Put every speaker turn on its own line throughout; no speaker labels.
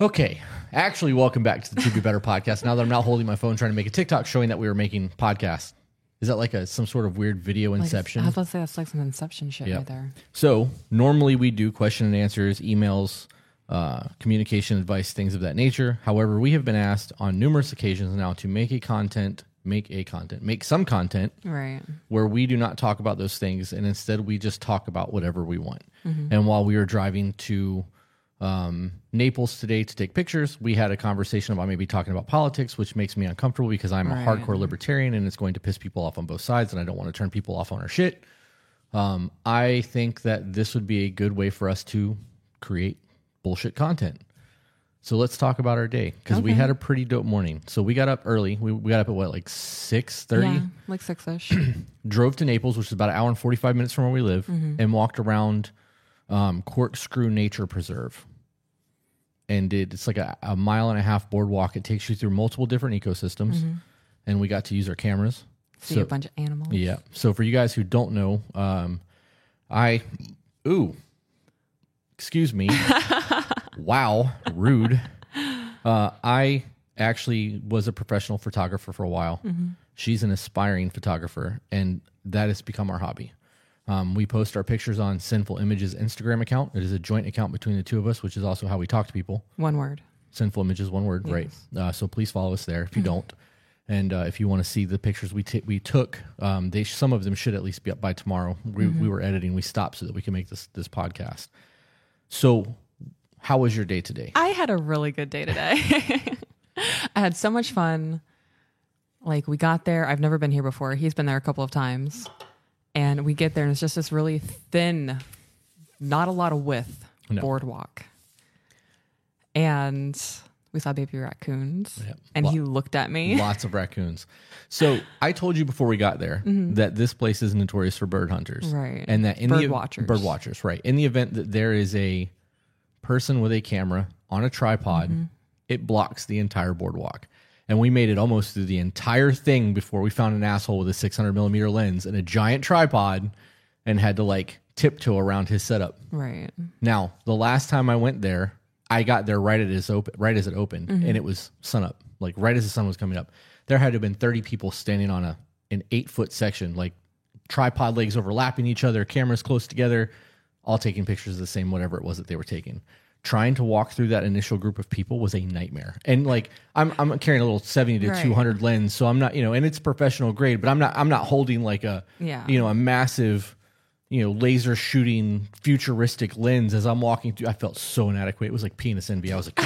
Okay. Actually, welcome back to the To Be Better podcast. Now that I'm not holding my phone trying to make a TikTok showing that we were making podcasts. Is that like a some sort of weird video
Like,
inception?
I was about to say that's like some Inception shit
Yep.
right there.
So normally we do question and answers, emails, uh, communication advice, things of that nature. However, we have been asked on numerous occasions now to make a content, make a content, make some content
Right.
where we do not talk about those things and instead we just talk about whatever we want. And while we are driving to um, Naples today to take pictures, we had a conversation about maybe talking about politics, which makes me uncomfortable because I'm a hardcore libertarian and it's going to piss people off on both sides, and I don't want to turn people off on our shit. Um, I think that this would be a good way for us to create bullshit content. So let's talk about our day because we had a pretty dope morning. So we got up early. We, we got up at what like six thirty
Yeah, like six ish.
drove to Naples, which is about an hour and 45 minutes from where we live, and walked around um, Corkscrew Nature Preserve. And did it's like a, a mile and a half boardwalk. It takes you through multiple different ecosystems, and we got to use our cameras.
See
So-
a bunch of animals.
Yeah. So for you guys who don't know, um, I, ooh, excuse me. wow, rude. Uh, I actually was a professional photographer for a while. She's an aspiring photographer, and that has become our hobby. Um, we post our pictures on Sinful Images Instagram account. It is a joint account between the two of us, which is also how we talk to people.
One word.
Sinful Images, one word, right? Uh, so please follow us there if you don't. And uh, if you want to see the pictures we t- we took, um, they some of them should at least be up by tomorrow. We, we were editing, we stopped so that we can make this this podcast. So, how was your day today?
I had a really good day today. I had so much fun. Like we got there, I've never been here before. He's been there a couple of times. And we get there and it's just this really thin, not a lot of width
No.
boardwalk. And we saw baby raccoons.
Yep.
And he looked at me.
Lots of raccoons. So I told you before we got there that this place is notorious for bird hunters,
Right.
And that in
Bird
the
watchers.
bird watchers, right? In the event that there is a person with a camera on a tripod,
Mm-hmm.
it blocks the entire boardwalk. And we made it almost through the entire thing before we found an asshole with a 600 millimeter lens and a giant tripod, and had to like tiptoe around his setup.
Right.
Now, the last time I went there, I got there right at its open, right as it opened, mm-hmm. and it was sunup. Like right as the sun was coming up, there had to have been thirty people standing on a an eight foot section, like tripod legs overlapping each other, cameras close together, all taking pictures of the same whatever it was that they were taking. Trying to walk through that initial group of people was a nightmare. And like I'm I'm carrying a little seventy to
Right.
two hundred lens, so I'm not you know, and it's professional grade, but I'm not I'm not holding like a
Yeah.
you know a massive you know, laser shooting futuristic lens as I'm walking through. I felt so inadequate. It was like penis envy. I was like,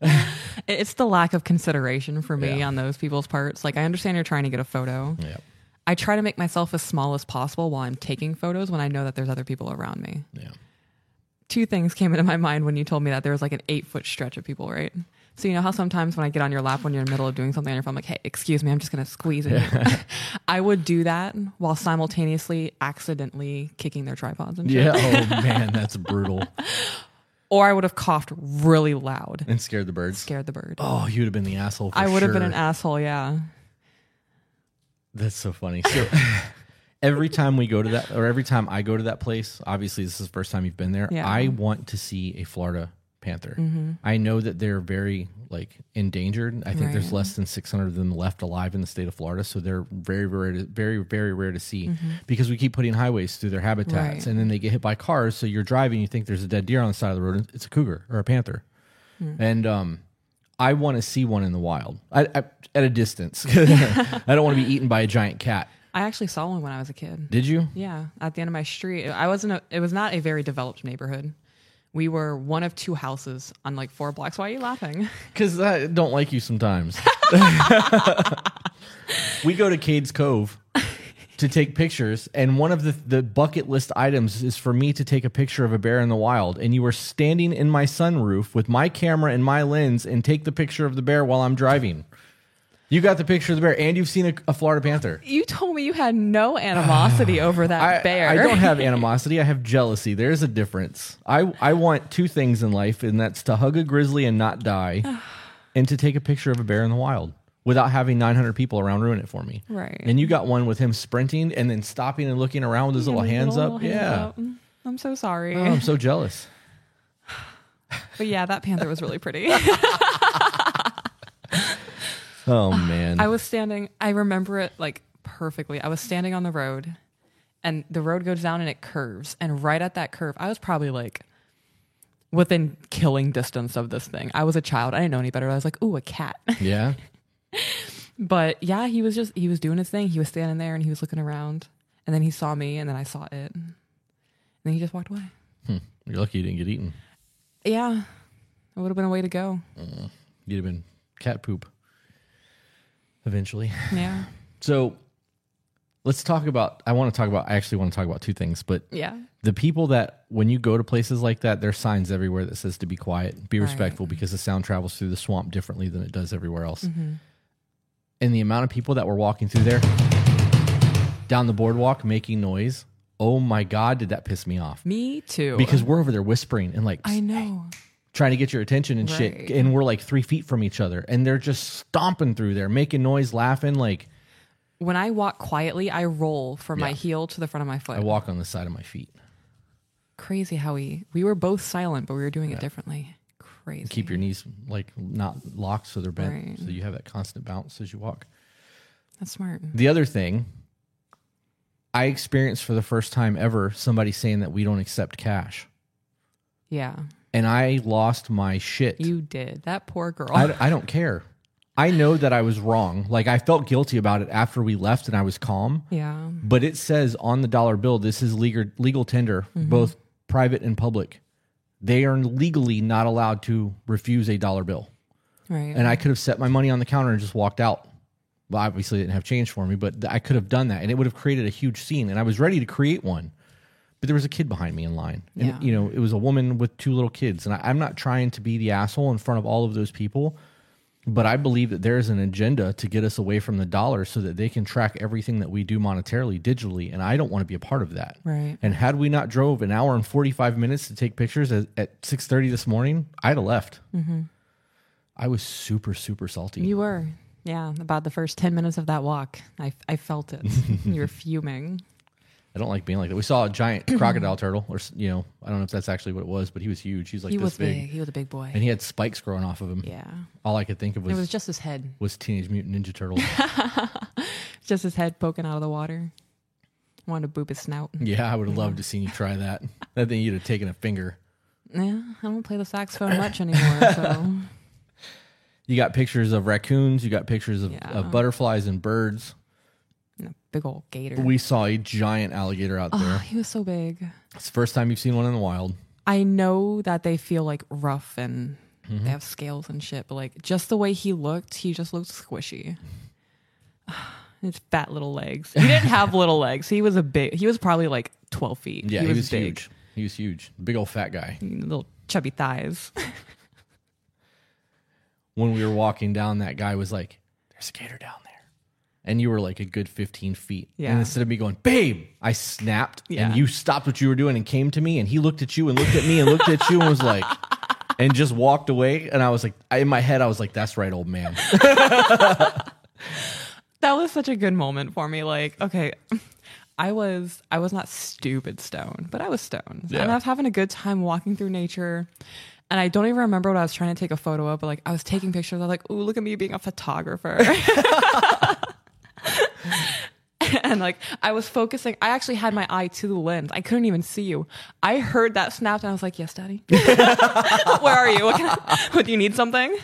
It- It's the lack of consideration for me
Yeah.
on those people's parts. Like I understand you're trying to get a photo.
yeah,
I try to make myself as small as possible while I'm taking photos when I know that there's other people around me.
yeah.
Two things came into my mind when you told me that there was like an eight foot stretch of people, right? So you know how sometimes when I get on your lap when you're in the middle of doing something on your phone, I'm like, hey, excuse me, I'm just gonna squeeze it. I would do that while simultaneously accidentally kicking their tripods and shit.
Yeah. Oh man, that's brutal.
Or I would have coughed really loud,
And scared the birds.
scared the bird.
Oh, you'd have been the asshole. For
I would have been an asshole, yeah.
That's so funny. So every time we go to that, or every time I go to that place, obviously this is the first time you've been there.
Yeah. Mm-hmm.
I want to see a Florida panther. I know that they're very like endangered. I think there's less than 600 of them left alive in the state of Florida, so they're very rare, to, very very rare to see because we keep putting highways through their habitats,
Mm-hmm. Right.
and then they get hit by cars. So you're driving, you think there's a dead deer on the side of the road, and it's a cougar or a panther,
Hmm.
and um. I want to see one in the wild I, I, at a distance. I don't want to be eaten by a giant cat.
I actually saw one when I was a kid.
Did you?
Yeah, at the end of my street. I wasn't. A, it was not a very developed neighborhood. We were one of two houses on like four blocks. Why are you laughing?
Because I don't like you sometimes. we go to Cades Cove to take pictures, and one of the, the bucket list items is for me to take a picture of a bear in the wild. And you were standing in my sunroof with my camera and my lens and take the picture of the bear while I'm driving. You got the picture of the bear, and you've seen a, a Florida panther.
You told me you had no animosity over that
I,
bear.
I don't have animosity. I have jealousy. There's a difference. I, I want two things in life, and that's to hug a grizzly and not die, and to take a picture of a bear in the wild without having 900 people around ruin it for me.
Right.
And you got one with him sprinting and then stopping and looking around with his little hands
little
up.
hands
yeah.
up. Mm, I'm so sorry.
Oh, I'm so jealous.
But yeah, that panther was really pretty.
Oh man.
I was standing, I remember it like perfectly. I was standing on the road and the road goes down and it curves. And right at that curve, I was probably like within killing distance of this thing. I was a child. I didn't know any better. I was like, ooh, a cat.
yeah.
but yeah, he was just, he was doing his thing. He was standing there and he was looking around. And then he saw me and then I saw it. And then he just walked away.
Hmm. You're lucky you didn't get eaten.
Yeah. It would have been a way to go.
You'd have been cat poop. Eventually.
Yeah.
So let's talk about I want to talk about I actually want to talk about two things, but
Yeah.
the people that when you go to places like that, there's signs everywhere that says to be quiet, be
Right.
respectful because the sound travels through the swamp differently than it does everywhere else.
Mm-hmm.
And the amount of people that were walking through there down the boardwalk making noise, oh my god, did that piss me off.
Me too.
Because we're over there whispering and like
I know.
Trying to get your attention and shit,
Right.
and we're like three feet from each other, and they're just stomping through there, making noise, laughing. Like
When I walk quietly, I roll from my
Yeah.
heel to the front of my foot.
I walk on the side of my feet.
Crazy how we we were both silent, but we were doing it differently. Crazy.
Keep your knees like not locked so they're bent,
Right.
so you have that constant bounce as you walk.
That's smart.
The other thing, I experienced for the first time ever somebody saying that we don't accept cash,
Yeah,
and I lost my shit.
you did. That poor girl.
I, I don't care. I know that I was wrong. Like I felt guilty about it after we left, and I was calm.
yeah.
but it says on the dollar bill this is legal legal tender mm-hmm. both private and public they are legally not allowed to refuse a dollar bill
Right.
and i could have set my money on the counter and just walked out well obviously didn't have change for me but i could have done that and it would have created a huge scene and i was ready to create one but there was a kid behind me in line and
Yeah.
you know it was a woman with two little kids and I, i'm not trying to be the asshole in front of all of those people but I believe that there is an agenda to get us away from the dollar so that they can track everything that we do monetarily digitally. And I don't want to be a part of that.
Right.
And had we not drove an hour and 45 minutes to take pictures at, at 6.30 this morning, I'd have left. Mm-hmm. I was super, super salty.
you were. Yeah. About the first ten minutes of that walk, I I felt it. you were fuming.
I don't like being like that. We saw a giant crocodile turtle or, you know, I don't know if that's actually what it was, but he was huge. He's like
he
this
was
big.
big. He was a big boy.
And he had spikes growing off of him.
yeah.
All I could think of was
It
was,
was just his head.
was Teenage Mutant Ninja Turtle?
Just his head poking out of the water. Wanted to boop his snout.
yeah, I would have loved to seen you try that. That thing you'd have taken a finger.
Yeah, I don't play the saxophone much anymore, so
You got pictures of raccoons. You got pictures of,
Yeah.
of butterflies and birds.
Big old gator.
We saw a giant alligator out
oh,
there.
he was so big.
It's the first time you've seen one in the wild.
I know that they feel like rough and
Mm-hmm.
they have scales and shit, but like just the way he looked, he just looked squishy. His fat little legs. He didn't have little legs. He was a big. He was probably like twelve feet.
Yeah, he was,
big.
huge. He was huge. Big old fat guy.
Little chubby thighs.
When we were walking down, that guy was like, "There's a gator down there," and you were like a good 15 feet.
Yeah.
And instead of me going, "Babe," I snapped,
Yeah.
and you stopped what you were doing and came to me, and he looked at you and looked at me and looked at you and was like. And just walked away, and I was like, I, in my head, I was like, "That's right, old man."
that was such a good moment for me. Like, okay, I was I was not stupid stoned, but I was stoned,
Yeah.
and I was having a good time walking through nature. And I don't even remember what I was trying to take a photo of, but like I was taking pictures. I was like, "Ooh, look at me being a photographer." and like I was focusing. I actually had my eye to the lens. I couldn't even see you. I heard that snap, and I was like, "Yes, daddy." Where are you? What, I, what do you need something?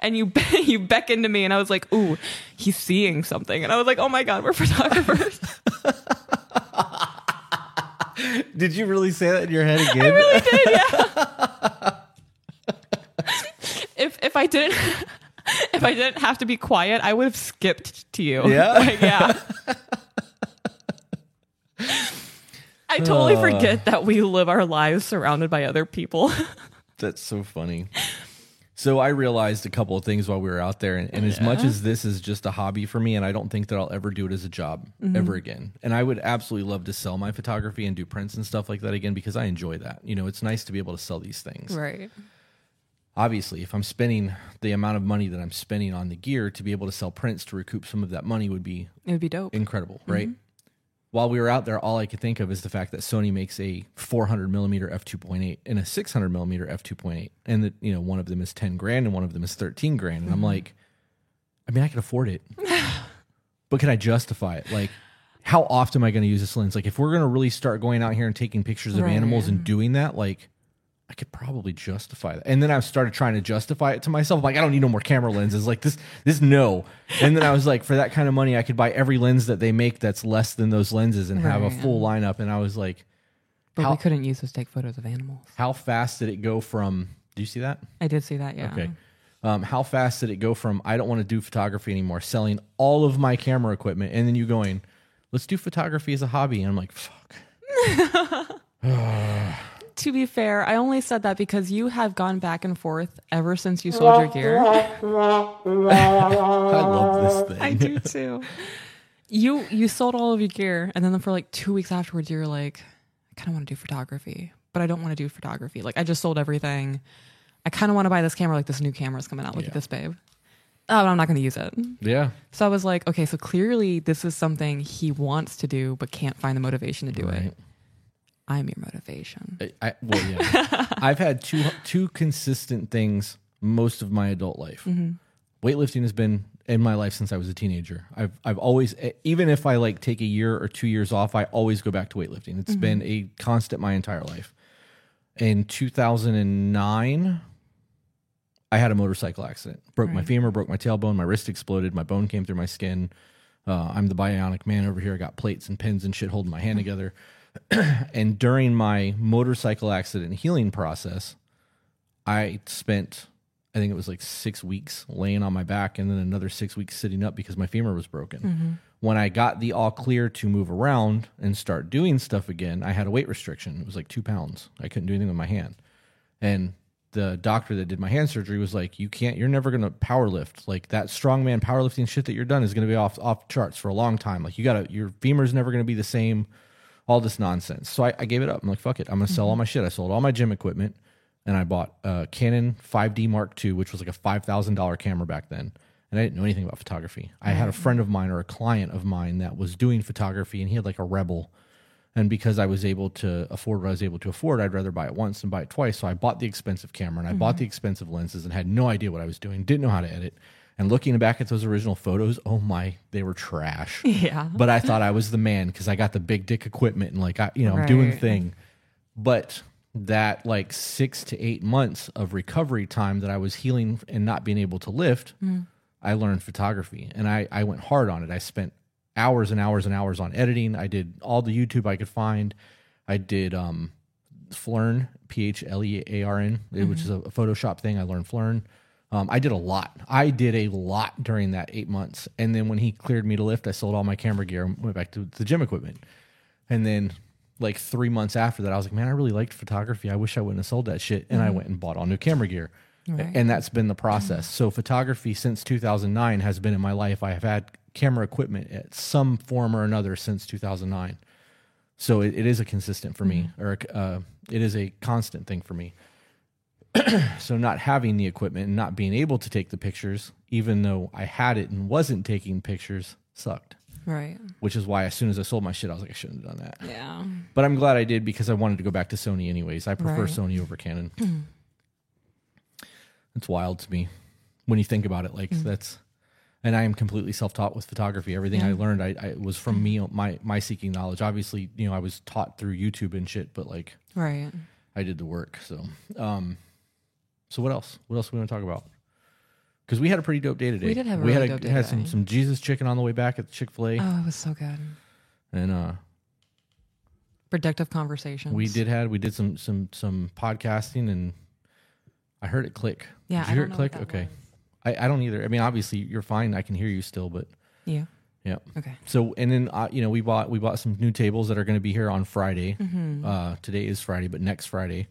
And you be- you beckoned to me, and I was like, "Ooh, he's seeing something." And I was like, "Oh my god, we're photographers."
Did you really say that in your head again?
I really did, yeah. if if I didn't if I didn't have to be quiet, I would have skipped to you.
Yeah?
Like, yeah. I totally
Uh.
forget that we live our lives surrounded by other people.
That's so funny. So I realized a couple of things while we were out there, and, and as much as this is just a hobby for me, and I don't think that I'll ever do it as a job ever again. And I would absolutely love to sell my photography and do prints and stuff like that again because I enjoy that. You know, it's nice to be able to sell these things.
right.
Obviously, if I'm spending the amount of money that I'm spending on the gear to be able to sell prints to recoup some of that money would be
It would be dope.
incredible, mm-hmm. right? while we were out there, all I could think of is the fact that Sony makes a 400 millimeter f 2.8 and a 600 millimeter f 2.8, and that you know one of them is 10 grand and one of them is 13 grand, and I'm mm-hmm. like, I mean, I can afford it, but can I justify it? Like, how often am I going to use this lens? Like, if we're going to really start going out here and taking pictures of
Right.
animals and mm-hmm. doing that, like. I could probably justify that. And then I started trying to justify it to myself. Like, I don't need no more camera lenses. Like this, this no. And then I was like, for that kind of money, I could buy every lens that they make that's less than those lenses and have a
Right.
full lineup. And I was like,
But
How-
we couldn't use those to take photos of animals.
how fast did it go from? Do you see that?
I did see that. Yeah.
Okay. Um, how fast did it go from I don't want to do photography anymore, selling all of my camera equipment, and then you going, let's do photography as a hobby, and I'm like, fuck.
To be fair, I only said that because you have gone back and forth ever since you sold your gear.
I love this thing.
I do too. You you sold all of your gear, and then for like two weeks afterwards, you're like, I kind of want to do photography, but I don't want to do photography. Like I just sold everything. I kind of want to buy this camera. Like this new camera is coming out. Look
Yeah.
at this, babe. Oh, but I'm not going to use it.
Yeah.
So I was like, okay, so clearly this is something he wants to do, but can't find the motivation to do
Right.
it. I'm your motivation.
I, I well, yeah. I've had two two consistent things most of my adult life. Mm-hmm. Weightlifting has been in my life since I was a teenager. I've I've always even if I like take a year or two years off, I always go back to weightlifting. It's mm-hmm. been a constant my entire life. In 2009, I had a motorcycle accident. Broke my femur, broke my tailbone, my wrist exploded, my bone came through my skin. Uh, I'm the bionic man over here. I got plates and pins and shit holding my hand mm-hmm. together. and during my motorcycle accident healing process, I spent, I think it was like six weeks laying on my back and then another six weeks sitting up because my femur was broken. Mm-hmm. When I got the all clear to move around and start doing stuff again, I had a weight restriction. It was like two pounds. I couldn't do anything with my hand. And the doctor that did my hand surgery was like, "You can't. You're never gonna power lift. Like that strongman powerlifting shit that you're done is gonna be off off charts for a long time. Like you gotta. Your femur's never gonna be the same. All this nonsense. So I, I gave it up. I'm like, fuck it. I'm gonna sell all mm-hmm. my shit. I sold all my gym equipment, and I bought a Canon 5D Mark II, which was like a five thousand dollar camera back then. And I didn't know anything about photography. I had a friend of mine or a client of mine that was doing photography, and he had like a Rebel. And because I was able to afford what I was able to afford, I'd rather buy it once than buy it twice. So I bought the expensive camera and I bought mm-hmm. the expensive lenses and had no idea what I was doing, didn't know how to edit. And looking back at those original photos, oh my, they were trash.
Yeah.
but I thought I was the man because I got the big dick equipment and like I, you know, I'm doing thing. But that like six to eight months of recovery time that I was healing and not being able to lift, I learned photography and I, I went hard on it. I spent hours and hours and hours on editing. I did all the YouTube I could find. I did um, Phlearn, P H L E A R N, which is a Photoshop thing. I learned Phlearn. Um, I did a lot. I did a lot during that eight months. And then when he cleared me to lift, I sold all my camera gear and went back to the gym equipment. And then like three months after that, I was like, man, I really liked photography. I wish I wouldn't have sold that shit. And I went and bought all new camera gear.
Right.
And that's been the process. So photography since 2009 has been in my life. I have had camera equipment at some form or another since 2009. So it, it is a consistent for me, or uh, it is a constant thing for me. so not having the equipment and not being able to take the pictures, even though I had it and wasn't taking pictures, sucked.
Right.
Which is why as soon as I sold my shit, I was like, I shouldn't have done that.
Yeah.
But I'm glad I did because I wanted to go back to Sony anyways. I prefer
Right.
Sony over Canon. it's wild to me when you think about it. Like that's, and I am completely self-taught with photography. Everything I learned, I, I was from me, my my seeking knowledge. Obviously, you know, I was taught through YouTube and shit, but like
Right.
I did the work. So, um, so what else? What else we want to talk about? Because we had a pretty dope day today.
We did have a
we
really
had,
dope day
had some
today.
some Jesus chicken on the way back at Chick Fil A,
Oh, it was so good.
and uh,
Productive conversations.
we did had we did some some some podcasting, and I heard it click.
Yeah.
did you
I
hear
don't
it
know
click?
that
Okay. I I don't either. I mean, obviously you're fine. I can hear you still, but
Yeah.
yeah.
Okay.
So and then uh, you know we bought we bought some new tables that are going to be here on Friday.
Mm-hmm.
Uh, today is Friday, but next Friday,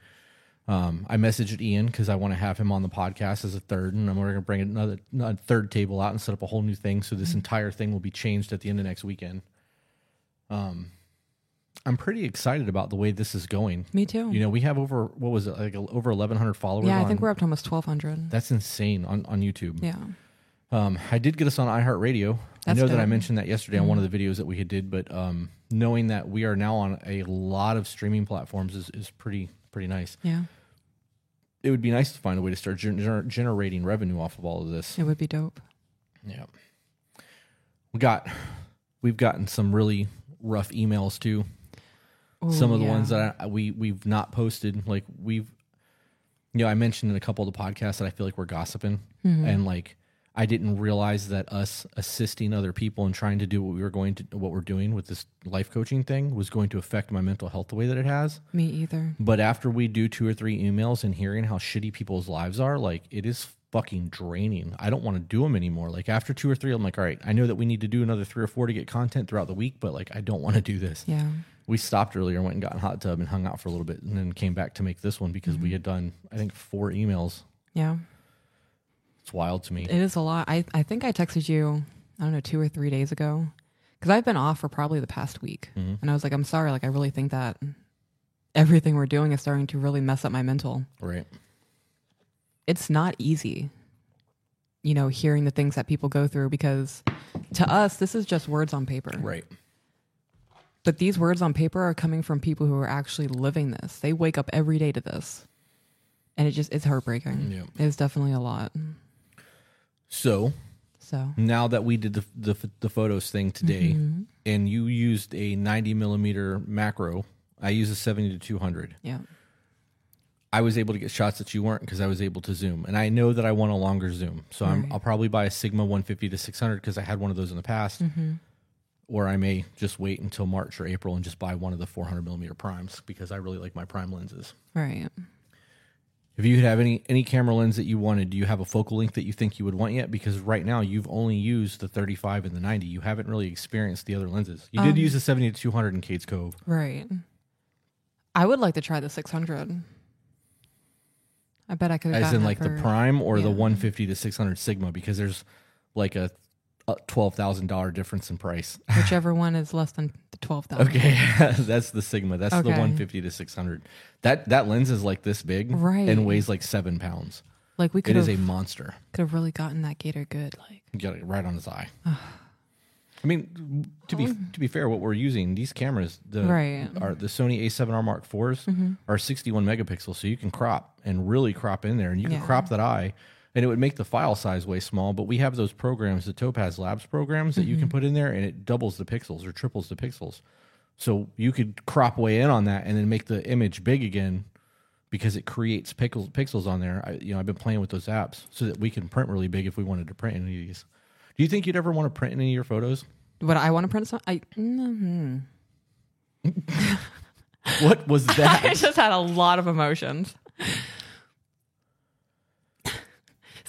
um, I messaged Ian because I want to have him on the podcast as a third, and we're going to bring another, another third table out and set up a whole new thing. So this
Mm-hmm.
entire thing will be changed at the end of next weekend. Um, I'm pretty excited about the way this is going.
Me too.
You know, we have over what was it like over 1,100 followers.
yeah, I
on-
think we're up to almost 1,200.
that's insane on on YouTube.
Yeah.
Um, I did get us on iHeartRadio. I know that I mentioned that yesterday on one of the videos that we had did, but um, knowing that we are now on a lot of streaming platforms is, is pretty pretty nice.
Yeah.
It would be nice to find a way to start gener- generating revenue off of all of this.
It would be dope.
Yeah. We got we've gotten some really rough emails too.
Ooh,
some of the
yeah.
ones that I, we we've not posted like we've you know, I mentioned in a couple of the podcasts that I feel like we're gossiping
Mm-hmm.
and like I didn't realize that us assisting other people and trying to do what we were going to what we're doing with this life coaching thing was going to affect my mental health the way that it has.
Me either.
But after we do two or three emails and hearing how shitty people's lives are, like it is fucking draining. I don't want to do them anymore. Like after two or three, I'm like, all right, I know that we need to do another three or four to get content throughout the week, but like I don't want to do this.
Yeah.
We stopped earlier, went and got in a hot tub and hung out for a little bit, and then came back to make this one because
Mm-hmm.
we had done, I think, four emails.
Yeah.
It's wild to me.
It is a lot. I, I think I texted you, I don't know, two or three days ago. Because I've been off for probably the past week.
Mm-hmm.
And I was like, I'm sorry. Like, I really think that everything we're doing is starting to really mess up my mental.
Right.
It's not easy, you know, hearing the things that people go through because to us, this is just words on paper.
Right.
But these words on paper are coming from people who are actually living this. They wake up every day to this. And it just, it's heartbreaking.
Yeah.
It's definitely a lot.
So
So,
now that we did the the, the photos thing today,
Mm-hmm.
and you used a 90 millimeter macro, I use a 70 to 200.
yeah.
I was able to get shots that you weren't because I was able to zoom, and I know that I want a longer zoom, so I'm,
Right.
I'll probably buy a Sigma 150 to 600 because I had one of those in the past, or I may just wait until March or April and just buy one of the 400 millimeter primes because I really like my prime lenses.
Right.
If you could have any any camera lens that you wanted, do you have a focal length that you think you would want yet? Because right now you've only used the 35 and the 90. You haven't really experienced the other lenses. You
Um,
did use the 70 to 200 in Cades Cove.
Right. I would like to try the 600. I bet I could have
as in like the prime or the 150 to 600 sigma because there's like a, a $12,000 difference in price.
whichever one is less than the 12,000.
Okay, that's the sigma. That's the
Okay.
150 to 600. That that lens is like this big
Right.
and weighs like 7 pounds.
Like we
It
could
is
have
a monster.
could have really gotten that gator good like.
You got it right on his eye. I mean, to be to be fair, what we're using these cameras, the
Right. Mm-hmm.
are the Sony A7R Mark IVs are 61 megapixels, so you can crop and really crop in there, and you can
Yeah.
crop that eye, and it would make the file size way small. But we have those programs, the Topaz Labs programs, that you
Mm-hmm.
can put in there, and it doubles the pixels or triples the pixels. So you could crop way in on that, and then make the image big again. Because it creates pixels, pixels on there, I, you know, I've been playing with those apps so that we can print really big if we wanted to print any of these. Do you think you'd ever want to print any of your photos?
Would I want to print some? I mhm.
What was that?
I just had a lot of emotions.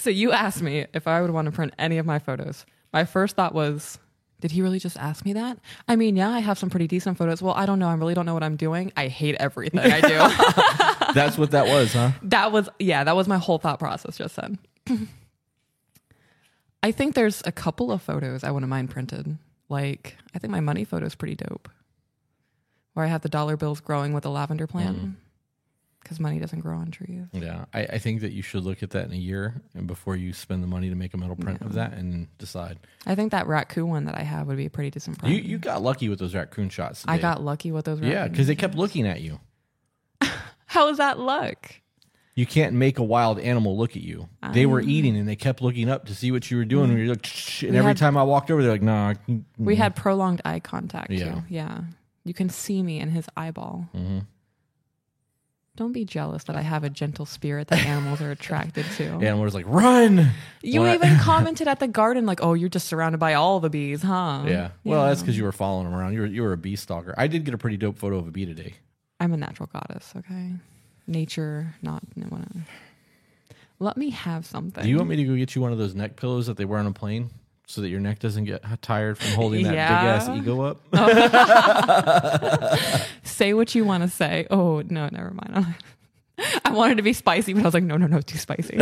So you asked me if I would want to print any of my photos. My first thought was, did he really just ask me that? I mean, yeah, I have some pretty decent photos. Well, I don't know. I really don't know what I'm doing. I hate everything I do.
That's what that was, huh?
that was yeah, that was my whole thought process just then. I think there's a couple of photos I wouldn't mind printed. Like, I think my money photo is pretty dope. Where I have the dollar bills growing with a lavender plant. Mm. Because money doesn't grow on trees.
Yeah, I, I think that you should look at that in a year and before you spend the money to make a metal print of that and decide.
I think that raccoon one that I have would be a pretty decent print.
You you got lucky with those raccoon shots.
I got lucky with those.
yeah, because they kept looking at you.
How is that luck?
You can't make a wild animal look at you. They were eating and they kept looking up to see what you were doing. And, you're like, "Shh," and every
had-
time I walked over, they're like, "Nah."
We had prolonged eye contact.
Yeah.
Too. Yeah. You can see me in his eyeball.
Mm-hmm.
Don't be jealous that I have a gentle spirit that animals are attracted to.
And was like, "Run!"
You even commented at the garden like, "Oh, you're just surrounded by all the bees, huh?"
Yeah. Well, that's because you were following them around. You were you were a bee stalker. I did get a pretty dope photo of a bee today.
I'm a natural goddess. Okay, nature, not no one. Let me have something.
Do you want me to go get you one of those neck pillows that they wear on a plane so that your neck doesn't get tired from holding that
Yeah.
big ass ego up? Oh.
say what you want to say? Oh no, never mind. I wanted to be spicy, but I was like, no, no, no, too spicy.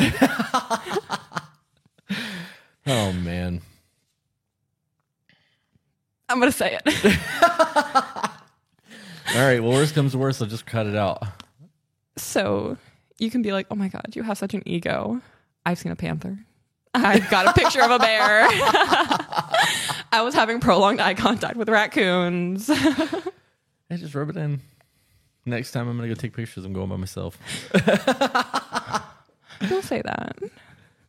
Oh man.
I'm gonna say it.
All right. Well, worst comes to worst, I'll just cut it out.
so you can be like, oh my god, you have such an ego. I've seen a panther. I've got a picture of a bear. I was having prolonged eye contact with raccoons.
I just rub it in. Next time I'm gonna go take pictures. I'm going by myself.
Don't say that.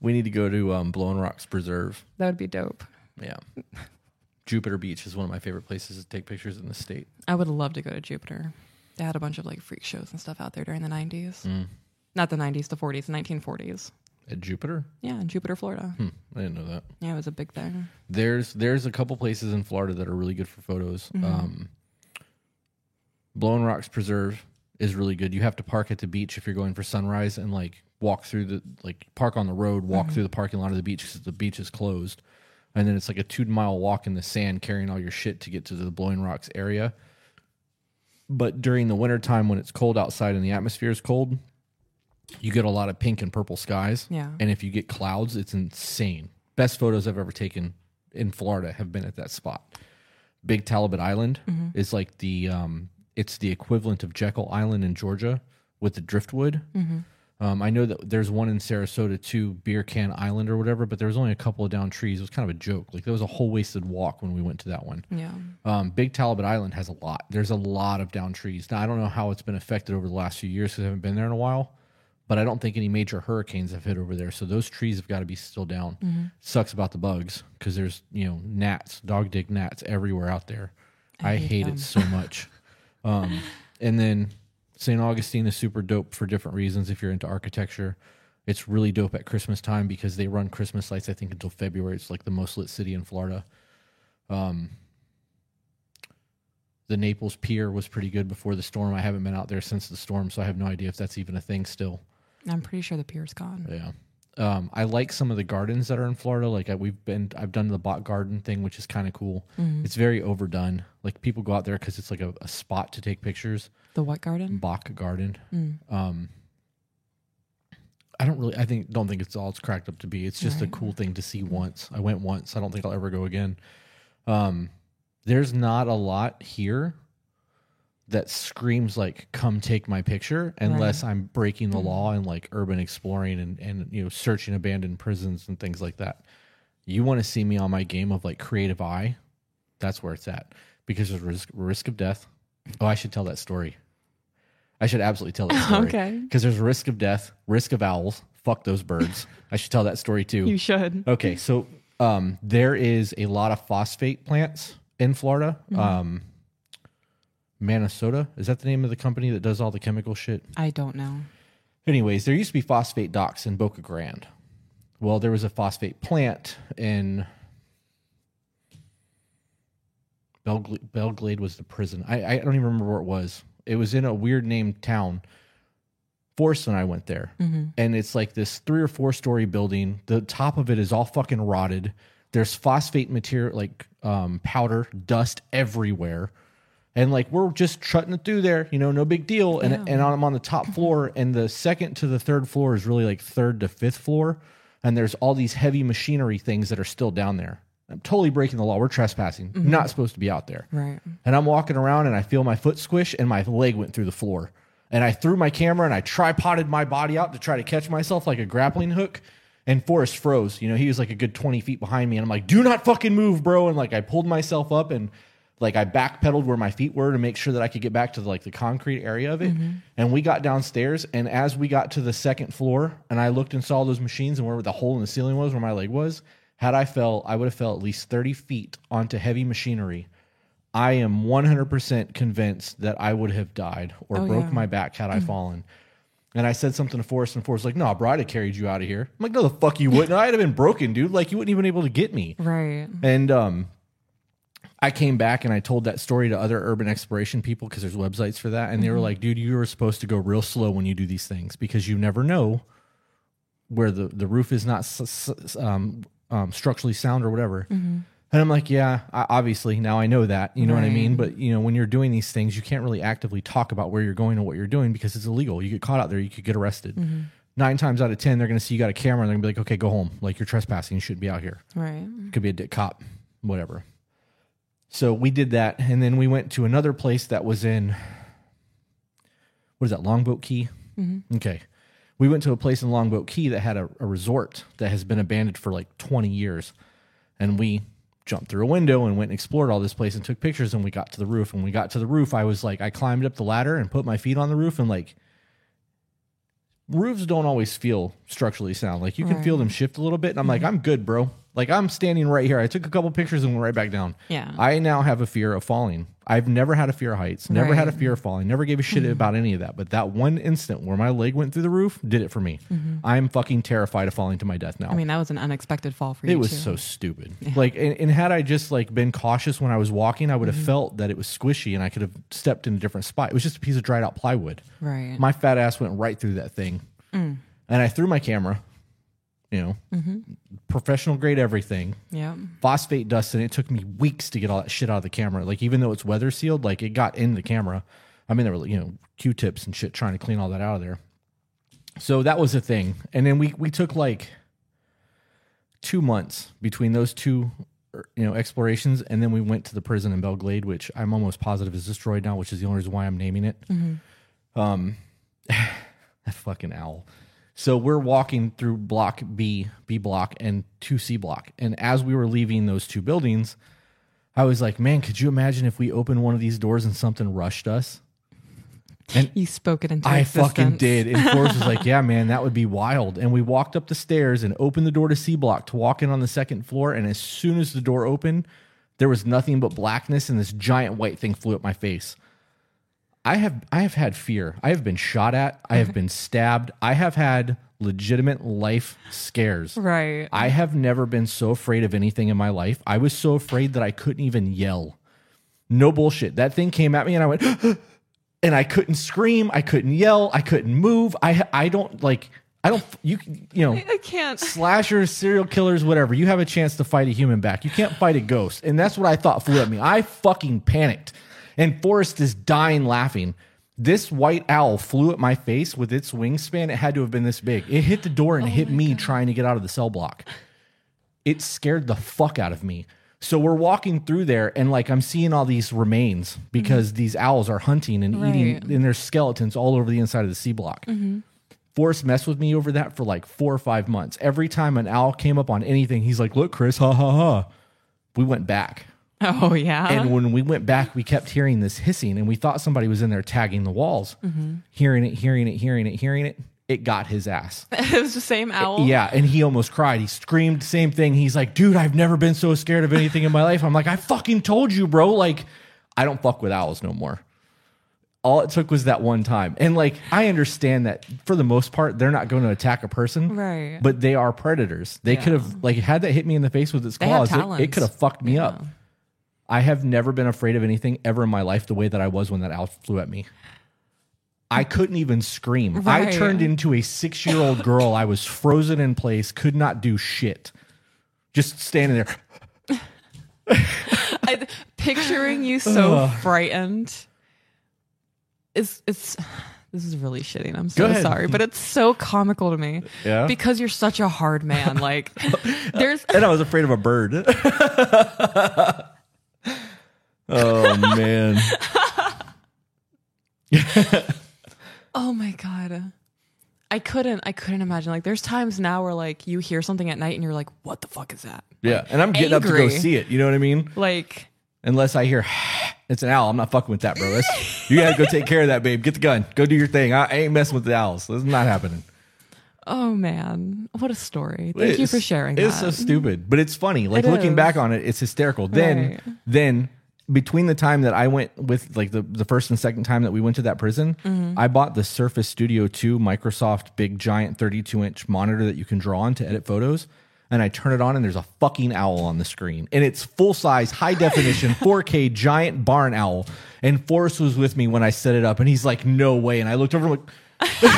We need to go to um, Blowing Rocks Preserve.
That would be dope.
Yeah. Jupiter Beach is one of my favorite places to take pictures in the state.
I would love to go to Jupiter. They had a bunch of like freak shows and stuff out there during the 90s.
Mm.
Not the 90s, the 40s, 1940s.
At Jupiter?
Yeah, in Jupiter, Florida.
Hmm, I didn't know that.
Yeah, it was a big thing.
There's there's a couple places in Florida that are really good for photos.
Mhm.
Um, Blowing Rocks Preserve is really good. You have to park at the beach if you're going for sunrise and like walk through the like park on the road, walk
Mhm.
through the parking lot of the beach because the beach is closed, and then it's like a two mile walk in the sand carrying all your shit to get to the Blowing Rocks area. But during the wintertime when it's cold outside and the atmosphere is cold, you get a lot of pink and purple skies.
Yeah.
And if you get clouds, it's insane. Best photos I've ever taken in Florida have been at that spot. Big Talbot Island
Mhm.
is like the um, it's the equivalent of Jekyll Island in Georgia with the driftwood.
hmm
Um, I know that there's one in Sarasota too, Beer Can Island or whatever, but there was only a couple of down trees. It was kind of a joke. Like there was a whole wasted walk when we went to that one.
Yeah.
Um, Big Talbot Island has a lot. There's a lot of down trees. Now I don't know how it's been affected over the last few years because I haven't been there in a while, but I don't think any major hurricanes have hit over there. So those trees have got to be still down.
Mhm.
Sucks about the bugs because there's you know gnats, dog dig gnats everywhere out there. I,
I
hate,
hate
it so much. um, and then St. Augustine is super dope for different reasons. If you're into architecture, it's really dope at Christmas time because they run Christmas lights. I think until February. It's like the most lit city in Florida. Um, the Naples Pier was pretty good before the storm. I haven't been out there since the storm, so I have no idea if that's even a thing still.
I'm pretty sure the pier's gone.
Yeah. Um, I like some of the gardens that are in Florida. Like I, we've been, I've done the Bok Garden thing, which is kind of cool.
Mhm.
It's very overdone. Like people go out there because it's like a, a spot to take pictures.
The what garden?
Bok Garden.
Mm.
Um, I don't really, I think, don't think it's all it's cracked up to be. It's just
Right.
a cool thing to see once. I went once. I don't think I'll ever go again. Um, there's not a lot here that screams like "come take my picture" unless I'm breaking the law and like urban exploring and and you know searching abandoned prisons and things like that. You want to see me on my game of like creative eye? That's where it's at because there's risk risk of death. Oh, I should tell that story. I should absolutely tell that story.
Okay.
Because there's risk of death, risk of owls. Fuck those birds. I should tell that story too.
You should.
Okay, so um, there is a lot of phosphate plants in Florida.
Mm-hmm.
Um, Minnesota is that the name of the company that does all the chemical shit?
I don't know.
Anyways, there used to be phosphate docks in Boca Grande. Well, there was a phosphate plant in Belle Glade, Belglade was the prison. I, I don't even remember where it was. It was in a weird named town. Forrest and I went there
hmm
and it's like this three or four story building. The top of it is all fucking rotted. There's phosphate material, like um, powder, dust everywhere. And like we're just trutting it through there, you know, no big deal. And
Yeah.
and I'm on the top floor, and the second to the third floor is really like third to fifth floor. And there's all these heavy machinery things that are still down there. I'm totally breaking the law. We're trespassing. Mm-hmm. Not supposed to be out there.
Right.
And I'm walking around and I feel my foot squish and my leg went through the floor. And I threw my camera and I tripoded my body out to try to catch myself like a grappling hook. And Forrest froze. You know, he was like a good 20 feet behind me. And I'm like, do not fucking move, bro. And like I pulled myself up and like I backpedaled where my feet were to make sure that I could get back to like the concrete area of it. And we got downstairs. And as we got to the second floor and I looked and saw those machines and where the hole in the ceiling was, where my leg was, had I fell, I would have fell at least 30 feet onto heavy machinery. I am 100% convinced that I would have died or
Oh,
broke
yeah.
my back had I fallen. And I said something to Forrest, and Forrest was like, no, bro, I'd have carried you out of here. I'm like, no, the fuck you wouldn't. I'd have been broken, dude. Like, you wouldn't even be able to get me.
Right.
And um, I came back and I told that story to other urban exploration people because there's websites for that. And they were like, dude, you were supposed to go real slow when you do these things because you never know where the, the roof is not s- s- um, um, structurally sound or whatever. And I'm like, yeah, I, obviously now I know that, you know what I mean? But you know, when you're doing these things, you can't really actively talk about where you're going and what you're doing because it's illegal. You get caught out there, you could get arrested. Nine times out of 10, they're going to see you got a camera and they're going to be like, okay, go home. Like you're trespassing. You shouldn't be out here
Right.
could be a dick cop, whatever. So we did that, and then we went to another place that was in what is that Longboat Key?
Mhm.
Okay, we went to a place in Longboat Key that had a, a resort that has been abandoned for like 20 years. And we jumped through a window and went and explored all this place and took pictures. And we got to the roof. And we got to the roof, I was like, I climbed up the ladder and put my feet on the roof and like, roofs don't always feel structurally sound. Like you can feel them shift a little bit. And I'm like, I'm good, bro. Like I'm standing right here. I took a couple pictures and went right back down.
Yeah.
I now have a fear of falling. I've never had a fear of heights, never had a fear of falling, never gave a shit about any of that. But that one instant where my leg went through the roof did it for me. I'm fucking terrified of falling to my death now.
I mean, that was an unexpected fall for you.
it was
too.
so stupid. Like, and, and had I just like been cautious when I was walking, I would have
Mm-hmm.
felt that it was squishy and I could have stepped in a different spot. It was just a piece of dried out plywood.
right.
My fat ass went right through that thing.
Mm.
And I threw my camera, you know,
Mm-hmm.
professional grade everything,
yeah.
phosphate dust, and it took me weeks to get all that shit out of the camera. Like, even though it's weather sealed, like it got in the camera. I mean, there were, you know, Q tips and shit trying to clean all that out of there. So that was a thing. And then we, we took like two months between those two, er, you know, explorations. And then we went to the prison in Belle Glade, which I'm almost positive is destroyed now, which is the only reason why I'm naming it. Um, that fucking owl. So we're walking through block B, B block, and 2C block. And as we were leaving those two buildings, I was like, man, could you imagine if we opened one of these doors and something rushed us?
And You spoke it into
I
existence.
fucking did. And Forrest was like, yeah, man, that would be wild. And we walked up the stairs and opened the door to C block to walk in on the second floor. And as soon as the door opened, there was nothing but blackness and this giant white thing flew at my face. I have I have had fear. I have been shot at. I have been stabbed. I have had legitimate life scares.
Right.
I have never been so afraid of anything in my life. I was so afraid that I couldn't even yell. No bullshit. That thing came at me and I went and I couldn't scream, I couldn't yell, I couldn't move. I I don't like I don't you you know
I can't.
slashers, serial killers, whatever. You have a chance to fight a human back. You can't fight a ghost. And that's what I thought flew at me. I fucking panicked. And Forrest is dying laughing. This white owl flew at my face with its wingspan. It had to have been this big. It hit the door and oh hit me trying to get out of the cell block. It scared the fuck out of me. So we're walking through there and like I'm seeing all these remains because mm-hmm. these owls are hunting and eating
Right.
and there's skeletons all over the inside of the C block. Mm-hmm. Forrest messed with me over that for like four or five months. Every time an owl came up on anything, he's like, "Look, Chris, ha ha ha." We went back,
Oh yeah.
and when we went back, we kept hearing this hissing, and we thought somebody was in there tagging the walls. Mm-hmm. Hearing it, hearing it, hearing it, hearing it. It got his ass.
it was the same owl.
Yeah, and he almost cried. He screamed, same thing. He's like, "Dude, I've never been so scared of anything in my life." I'm like, "I fucking told you, bro. Like, I don't fuck with owls no more." All it took was that one time. And like I understand that for the most part they're not going to attack a person.
Right.
But they are predators. They could have like had that hit me in the face with its claws. It, it could have fucked me up. I have never been afraid of anything ever in my life the way that I was when that owl flew at me. I couldn't even scream. I turned into a six year old girl. I was frozen in place, could not do shit. Just standing there.
I, picturing you so frightened is it's this is really shitting. I'm so sorry, but it's so comical to me.
Yeah?
Because you're such a hard man. Like there's
And I was afraid of a bird. oh, man.
oh my god. I couldn't I couldn't imagine. Like there's times now where like you hear something at night and you're like, what the fuck is that?
Yeah. And I'm getting up to go see it. You know what I mean?
Like
Unless I hear it's an owl. I'm not fucking with that, bro. That's, you gotta go take care of that, babe. Get the gun. Go do your thing. I, I ain't messing with the owls. This is not happening.
Oh man, what a story! Thank you for sharing
It's
that.
so stupid, but it's funny. Like
It
looking
is.
back on it, it's hysterical. Then,
Right.
then between the time that I went with like the, the first and second time that we went to that prison,
Mm-hmm.
I bought the Surface Studio 2 Microsoft big giant 32 inch monitor that you can draw on to edit photos. And I turn it on and there's a fucking owl on the screen. And it's full size, high definition, 4K giant barn owl. And Forrest was with me when I set it up and he's like, no way. And I looked over and like,
you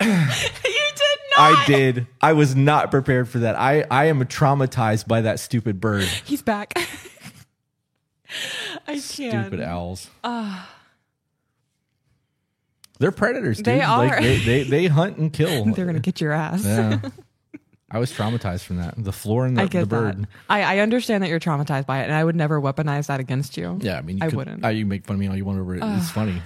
did not.
I did. I was not prepared for that. I, I am traumatized by that stupid bird.
He's back. I can't.
Stupid owls. They're predators, dude.
They
Like,
are.
they, they, they hunt and kill.
They're gonna get your ass.
yeah. I was traumatized from that. The floor and the,
I get
the bird.
that. I, I understand that you're traumatized by it, and I would never weaponize that against you.
Yeah, I mean, you
I
could,
wouldn't.
uh, you make fun of me all you want over it. It's funny.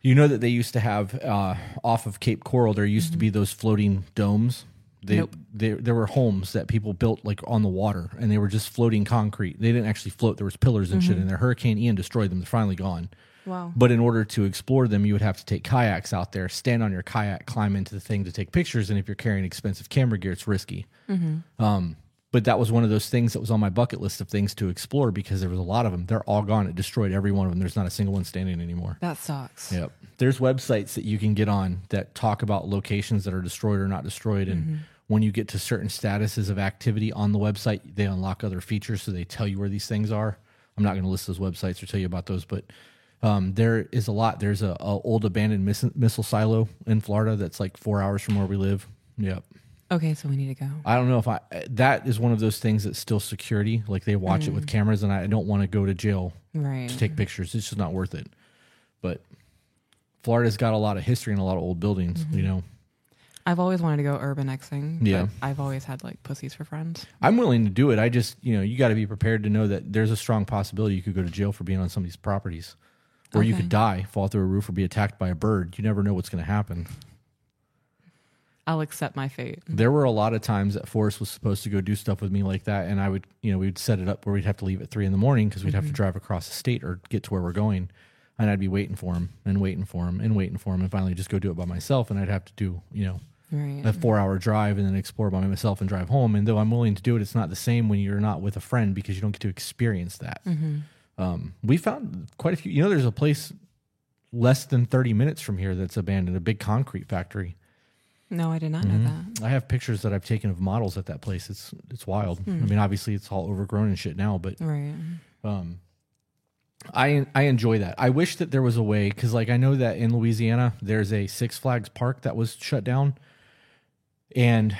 You know that they used to have uh, off of Cape Coral. There used to be those floating domes. They,
Nope.
they, there were homes that people built like on the water, and they were just floating concrete. They didn't actually float. There was pillars and shit mm-hmm. in there. Hurricane Ian destroyed them. They're finally gone.
Wow.
But in order to explore them, you would have to take kayaks out there, stand on your kayak, climb into the thing to take pictures. And if you're carrying expensive camera gear, it's risky. Mm-hmm. Um, but that was one of those things that was on my bucket list of things to explore because there was a lot of them. They're all gone. It destroyed every one of them. There's not a single one standing anymore.
That sucks.
Yep. There's websites that you can get on that talk about locations that are destroyed or not destroyed. And mm-hmm. When you get to certain statuses of activity on the website, they unlock other features. So they tell you where these things are. I'm not going to list those websites or tell you about those, but um, there is a lot. There's a, a old abandoned miss- missile silo in Florida that's like four hours from where we live. Yep.
Okay, so we need to go.
I don't know if I, that is one of those things that's still security. Like they watch it with cameras and I don't want to go to jail
Right.
to take pictures. It's just not worth it. But Florida's got a lot of history and a lot of old buildings, you know.
I've always wanted to go urbexing.
Yeah.
but I've always had like pussies for friends.
I'm willing to do it. I just, you know, you got to be prepared to know that there's a strong possibility you could go to jail for being on somebody's properties. Or you could die, fall through a roof, or be attacked by a bird. You never know what's going to happen.
I'll accept my fate.
There were a lot of times that Forrest was supposed to go do stuff with me like that, and I would, you know, we'd set it up where we'd have to leave at three in the morning because we'd have to mm-hmm. drive across the state or get to where we're going, and I'd be waiting for him and waiting for him and waiting for him, and finally just go do it by myself, and I'd have to do, you know,
Right.
a four hour drive and then explore by myself and drive home. And though I'm willing to do it, it's not the same when you're not with a friend because you don't get to experience that. Um, we found quite a few. You know, there's a place less than 30 minutes from here that's abandoned, a big concrete factory.
no, I did not
Mm-hmm.
know that.
I have pictures that I've taken of models at that place. It's it's wild. I mean, obviously it's all overgrown and shit now, but
Right.
um, I I enjoy that. I wish that there was a way because, like, I know that in Louisiana there's a Six Flags park that was shut down, and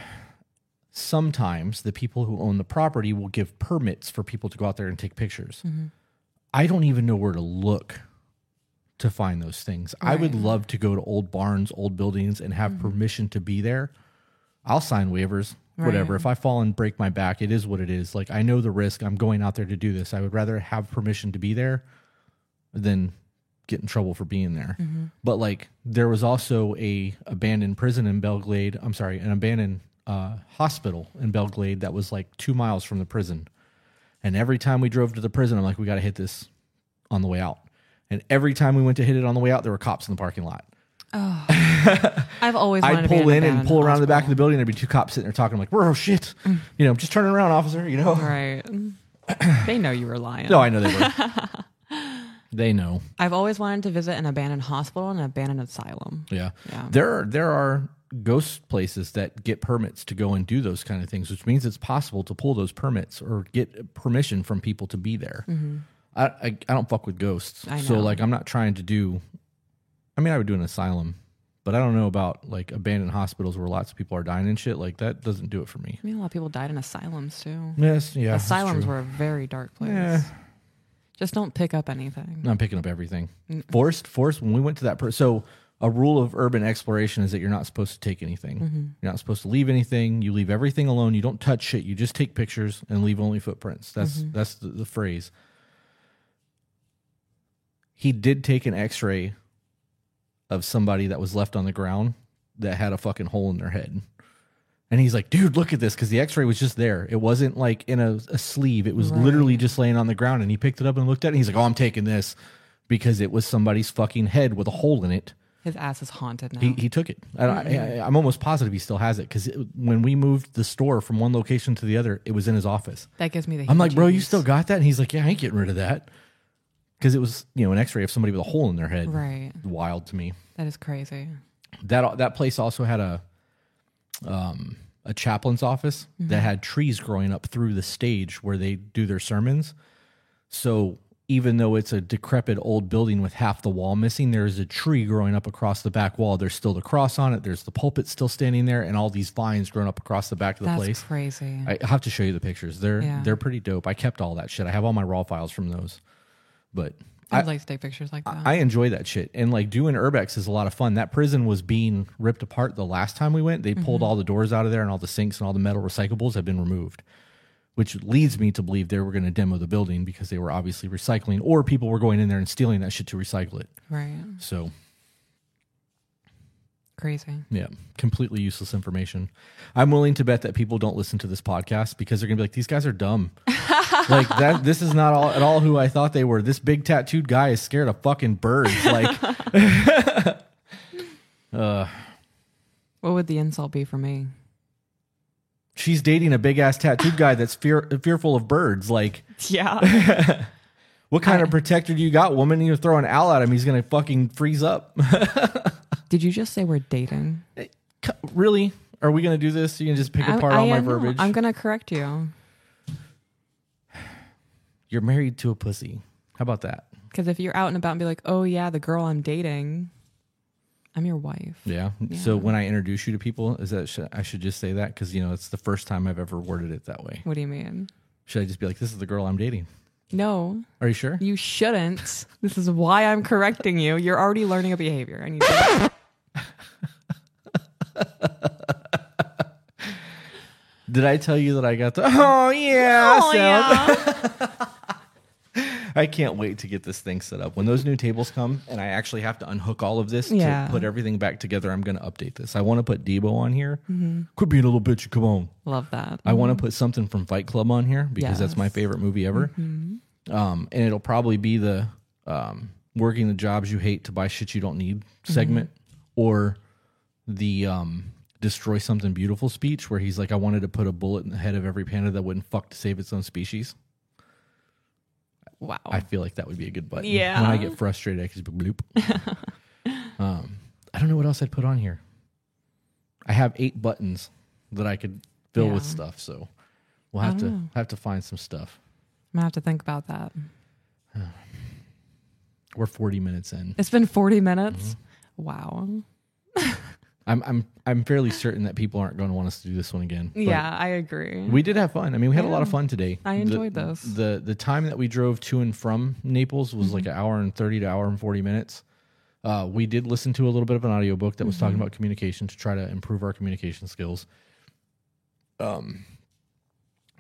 sometimes the people who own the property will give permits for people to go out there and take pictures. Mm-hmm. I don't even know where to look to find those things. I would love to go to old barns, old buildings, and have mm-hmm. permission to be there. I'll sign waivers, whatever.
Right.
If I fall and break my back, it is what it is. Like I know the risk. I'm going out there to do this. I would rather have permission to be there than get in trouble for being there. But like there was also a abandoned prison in Belle Glade. I'm sorry, an abandoned uh, hospital in Belle Glade that was like two miles from the prison. And every time we drove to the prison, I'm like, we got to hit this on the way out. And every time we went to hit it on the way out, there were cops in the parking lot.
I've always
I'd pull in and pull around the back of the building. There'd be two cops sitting there talking. I'm like, "Bro, shit, you know, just turning around, officer." You know?
Right. they know you were lying.
No, I know they were. they know.
I've always wanted to visit an abandoned hospital and an abandoned asylum.
Yeah.
Yeah.
There are there are ghost places that get permits to go and do those kind of things, which means it's possible to pull those permits or get permission from people to be there. I, I I don't fuck with ghosts,
Mm-hmm.
So like I'm not trying to do. I mean, I would do an asylum, but I don't know about like abandoned hospitals where lots of people are dying and shit. Like that doesn't do it for me.
I mean, a lot of people died in asylums too.
Yes, yeah.
asylums were a very dark place.
Yeah.
Just don't pick up anything.
I'm picking up everything. Forrest, Forrest. When we went to that, per- so a rule of urban exploration is that you're not supposed to take anything. Mm-hmm. You're not supposed to leave anything. You leave everything alone. You don't touch shit. You just take pictures and leave only footprints. That's mm-hmm. that's the, the phrase. He did take an X-ray of somebody that was left on the ground that had a fucking hole in their head. And he's like, dude, look at this. Cause the x ray was just there. It wasn't like in a, a sleeve. It was
Right.
literally just laying on the ground. And he picked it up and looked at it. And he's like, oh, I'm taking this because it was somebody's fucking head with a hole in it.
His ass is haunted now.
He, he took it. And I, mm-hmm. I, I'm almost positive he still has it because when we moved the store from one location to the other, it was in his office.
that gives me the.
I'm like, bro, you still got that? And he's like, yeah, I ain't getting rid of that. Because it was, you know, an x ray of somebody with a hole in their head.
Right.
Wild to me
That is crazy.
that that place also had a um a chaplain's office that had trees growing up through the stage where they do their sermons. So even though it's a decrepit old building with half the wall missing, there is a tree growing up across the back wall. There's still the cross on it. There's the pulpit still standing there, and all these vines growing up across the back of the
That's
place.
crazy.
I have to show you the pictures. They're
Yeah.
they're pretty dope. I kept all that shit. I have all my raw files from those. But
I'd like to take pictures like that.
I enjoy that shit. And like doing urbex is a lot of fun. That prison was being ripped apart the last time we went. They mm-hmm. pulled all the doors out of there and all the sinks and all the metal recyclables have been removed. Which leads me to believe they were going to demo the building because they were obviously recycling or people were going in there and stealing that shit to recycle it.
right.
So
Crazy.
Yeah, completely useless information. I'm willing to bet that people don't listen to this podcast because they're gonna be like, these guys are dumb. like that. This is not all at all who I thought they were. This big tattooed guy is scared of fucking birds. Like, uh,
What would the insult be for me?
she's dating a big ass tattooed guy that's fear fearful of birds. Like,
Yeah.
what kind
I-
of protector do you got, woman? You throw an owl at him, he's gonna fucking freeze up.
Did you just say we're dating?
really? Are we gonna do this? You can just pick apart all my
am-
verbiage.
I'm gonna correct you
You're married to a pussy. How about that?
because if you're out and about and be like, "Oh yeah, the girl I'm dating, I'm your wife."
Yeah. So when I introduce you to people, is that should, I should just say that because you know it's the first time I've ever worded it that way.
What do you mean?
Should I just be like, "This is the girl I'm dating"?
No,
Are you sure?
you shouldn't. this is why I'm correcting you. You're already learning a behavior. I need to.
Did I tell you that I got the? Oh yeah.
oh
sound?
yeah.
I can't wait to get this thing set up. When those new tables come and I actually have to unhook all of this
Yeah.
to put everything back together, I'm going to update this. I want to put Deebo on here.
Mm-hmm.
Quit being a little bitch. Come on.
Love that.
I want to put something from Fight Club on here because that's my favorite movie ever. Um, and it'll probably be the um, working the jobs you hate to buy shit you don't need segment or the um, destroy something beautiful speech where he's like, I wanted to put a bullet in the head of every panda that wouldn't fuck to save its own species.
Wow.
I feel like that would be a good button.
Yeah.
When I get frustrated, I can just bloop. um, I don't know what else I'd put on here. I have eight buttons that I could fill with stuff, so we'll have to
know.
have to find some stuff.
I'm gonna have to think about that.
We're 40 minutes in.
It's been 40 minutes.
Mm-hmm.
Wow.
I'm I'm I'm fairly certain that people aren't going to want us to do this one again.
Yeah, I agree.
We did have fun. I mean, we had a lot of fun today.
I
The-
enjoyed those.
The the time that we drove to and from Naples was like an
Mm-hmm.
hour and 30 to hour and 40 minutes. Uh, we did listen to a little bit of an audiobook that was
Mm-hmm.
talking about communication to try to improve our communication skills. Um,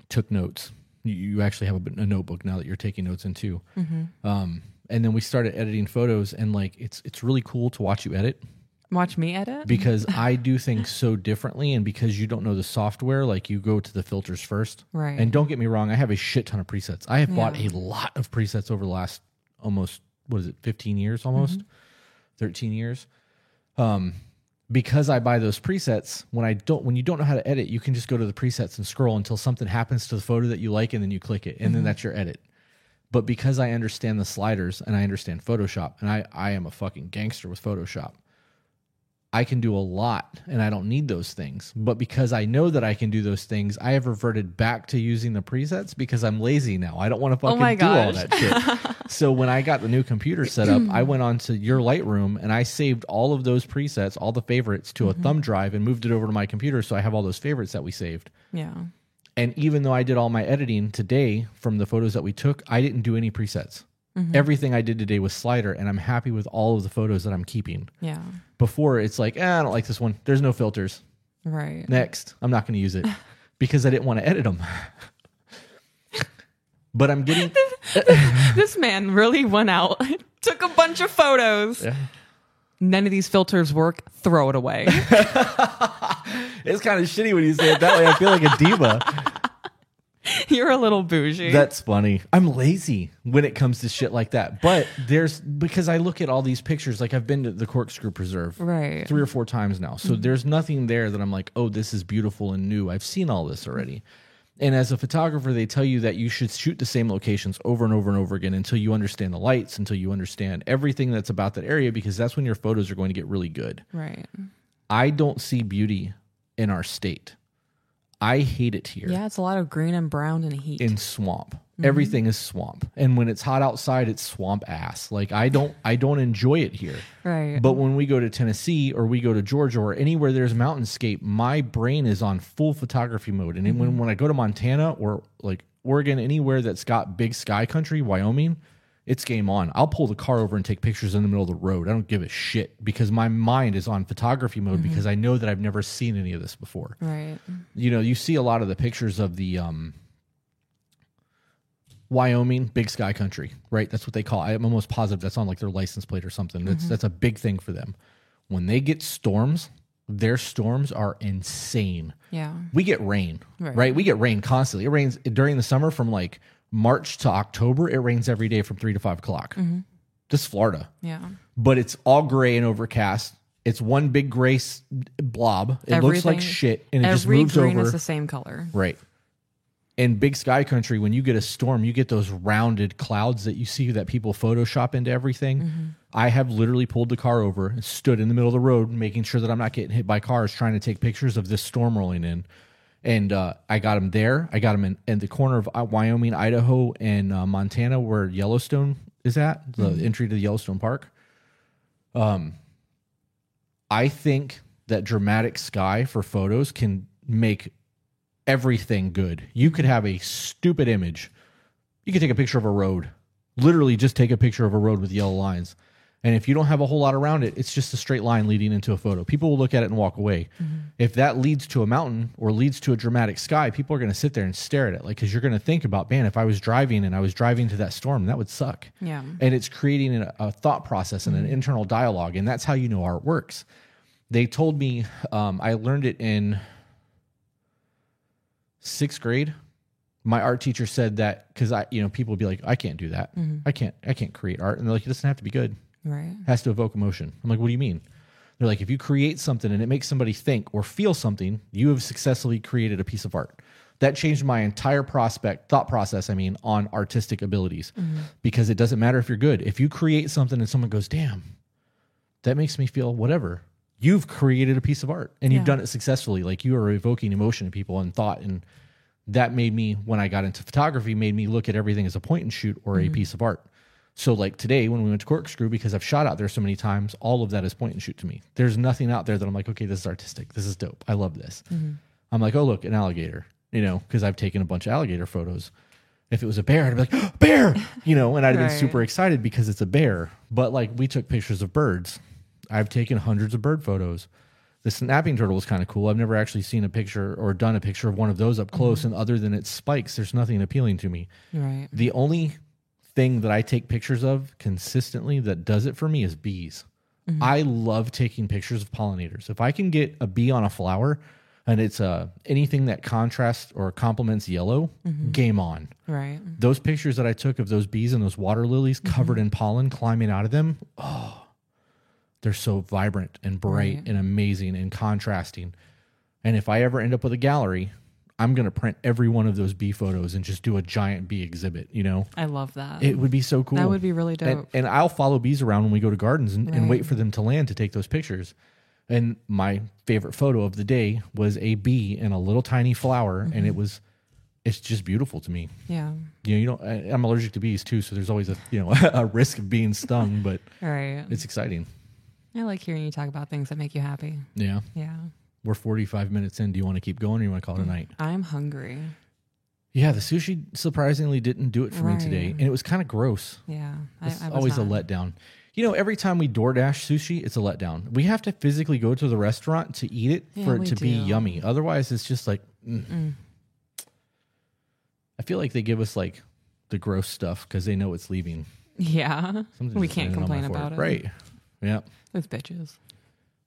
took notes. You, you actually have a, a notebook now that you're taking notes in too.
Mm-hmm.
Um, and then we started editing photos, and like it's it's really cool to watch you edit
Watch me edit.
because I do things so differently, and because you don't know the software, like you go to the filters first.
Right.
And don't get me wrong, I have a shit ton of presets. I have bought a lot of presets over the last almost what is it, fifteen years, almost
Mm-hmm.
thirteen years. Um, because I buy those presets, when I don't, when you don't know how to edit, you can just go to the presets and scroll until something happens to the photo that you like, and then you click it, and
Mm-hmm.
then that's your edit. But because I understand the sliders and I understand Photoshop, and I I am a fucking gangster with Photoshop. I can do a lot and I don't need those things. But because I know that I can do those things, I have reverted back to using the presets because I'm lazy now. I don't want to fucking
Oh
do all that shit. so when I got the new computer set up, I went on to your Lightroom and I saved all of those presets, all the favorites to
Mm-hmm.
a thumb drive and moved it over to my computer so I have all those favorites that we saved.
yeah.
And even though I did all my editing today from the photos that we took, I didn't do any presets.
Mm-hmm.
Everything I did today was slider, and I'm happy with all of the photos that I'm keeping.
Yeah.
Before it's like, eh, I don't like this one. There's no filters.
Right.
Next, I'm not going to use it because I didn't want to edit them. but I'm getting
this man really went out, took a bunch of photos.
Yeah.
None of these filters work. Throw it away.
it's kind of shitty when you say it that way. I feel like a diva.
You're a little bougie.
That's funny. I'm lazy when it comes to shit like that. But there's because I look at all these pictures. Like I've been to the Corkscrew Preserve
right.
three or four times now. So mm. there's nothing there that I'm like, oh, this is beautiful and new. I've seen all this already. And as a photographer, they tell you that you should shoot the same locations over and over and over again until you understand the lights, until you understand everything that's about that area, because that's when your photos are going to get really good.
Right.
I don't see beauty in our state. I hate it here
Yeah, it's a lot of green and brown and heat.
in swamp. Mm-hmm. Everything is swamp. And when it's hot outside, it's swamp ass. Like I don't I don't enjoy it here.
right.
But when we go to Tennessee or we go to Georgia or anywhere there's mountainscape, my brain is on full photography mode. And then when, mm-hmm. when I go to Montana or like Oregon, anywhere that's got big sky country, Wyoming, it's game on. I'll pull the car over and take pictures in the middle of the road. I don't give a shit because my mind is on photography mode because I know that I've never seen any of this before.
right.
You know, you see a lot of the pictures of the um Wyoming, big sky country, right? That's what they call. it. I'm almost positive that's on like their license plate or something. That's that's a big thing for them. when they get storms, their storms are insane.
Yeah.
We get rain,
Right.
right? We get rain constantly. It rains during the summer from like March to October. It rains every day from three to five o'clock.
Mm-hmm.
This is Florida,
Yeah.
but it's all gray and overcast. It's one big gray s- blob. It looks like
Everything-
shit, and it just
Every
moves
green
over.
is the same color.
Right. In big sky country, when you get a storm, you get those rounded clouds that you see that people Photoshop into everything. I have literally pulled the car over and stood in the middle of the road, making sure that I'm not getting hit by cars, trying to take pictures of this storm rolling in. And uh, I got him there. I got him in, in the corner of uh, Wyoming, Idaho, and uh, Montana, where Yellowstone is at, the entry to the Yellowstone Park. Um, I think that dramatic sky for photos can make everything good. You could have a stupid image. You could take a picture of a road. Literally just take a picture of a road with yellow lines. And if you don't have a whole lot around it, it's just a straight line leading into a photo. People will look at it and walk away. Mm-hmm. If that leads to a mountain or leads to a dramatic sky, people are going to sit there and stare at it. Like, because you're going to think about, man, if I was driving and I was driving to that storm, that would suck
Yeah.
and it's creating a, a thought process and an mm-hmm. internal dialogue and that's how you know art works they told me um, i learned it in sixth grade my art teacher said that because i you know people would be like i can't do that mm-hmm. i can't i can't create art and they're like it doesn't have to be good
Right.
has to evoke emotion. I'm like what do you mean? They're like if you create something and it makes somebody think or feel something you have successfully created a piece of art. That changed my entire prospect thought process i mean on artistic abilities. Mm-hmm. Because it doesn't matter if you're good. If you create something and someone goes damn that makes me feel whatever you've created a piece of art and you've done it successfully. Like you are evoking emotion in people and thought. And that made me when i got into photography made me look at everything as a point and shoot or a mm-hmm. piece of art so like today when we went to corkscrew because i've shot out there so many times all of that is point and shoot to me. There's nothing out there that i'm like okay this is artistic. This is dope. I love this. Mm-hmm. I'm like oh look an alligator you know because i've taken a bunch of alligator photos. If it was a bear i'd be like oh, bear! You know and i'd have been super excited because it's a bear. But like we took pictures of birds. I've taken hundreds of bird photos. The snapping turtle was kind of cool. I've never actually seen a picture or done a picture of one of those up close mm-hmm. and other than its spikes there's nothing appealing to me.
Right.
the only thing that I take pictures of consistently that does it for me is bees. Mm-hmm. I love taking pictures of pollinators. If I can get a bee on a flower and it's uh, anything that contrasts or complements yellow, mm-hmm. game on.
Right.
Those pictures that I took of those bees and those water lilies mm-hmm. covered in pollen climbing out of them, oh, they're so vibrant and bright
Right.
and amazing and contrasting. And if I ever end up with a gallery, I'm going to print every one of those bee photos and just do a giant bee exhibit, you know?
I love that.
It would be so cool.
that would be really dope.
and, and I'll follow bees around when we go to gardens and, and wait for them to land to take those pictures. And my favorite photo of the day was a bee in a little tiny flower, and
Mm-hmm.
it was, it's just beautiful to me.
yeah.
You know, you don't. I- I'm allergic to bees too, so there's always a you know a risk of being stung, but
Right.
it's exciting.
I like hearing you talk about things that make you happy.
Yeah,
Yeah.
We're 45 minutes in. Do you want to keep going, or you want to call it a night?
I'm hungry.
Yeah, the sushi surprisingly didn't do it for me today, and it was kind of gross.
Yeah.
It's always
not.
a letdown. You know, every time we DoorDash sushi, it's a letdown. We have to physically go to the restaurant to eat it
Yeah,
for it to be yummy. Otherwise, it's just like. mm. I feel like they give us like the gross stuff because they know it's leaving.
Yeah.
Something's
we can't
landing on my
complain about
forehead.
it.
Right. Yeah.
Those bitches.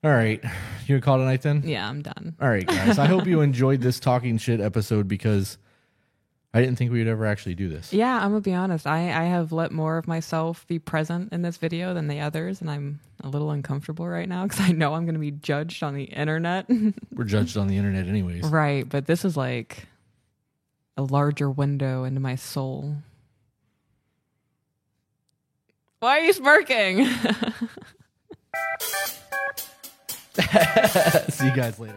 All right. You gonna call it a night then?
Yeah, I'm done.
All right, guys. I hope you enjoyed this talking shit episode because I didn't think we would ever actually do this.
Yeah, I'm gonna be honest. I, I have let more of myself be present in this video than the others, and I'm a little uncomfortable right now because I know I'm gonna be judged on the internet.
We're judged on the internet, anyways.
right, but this is like a larger window into my soul. Why are you smirking?
See you guys later.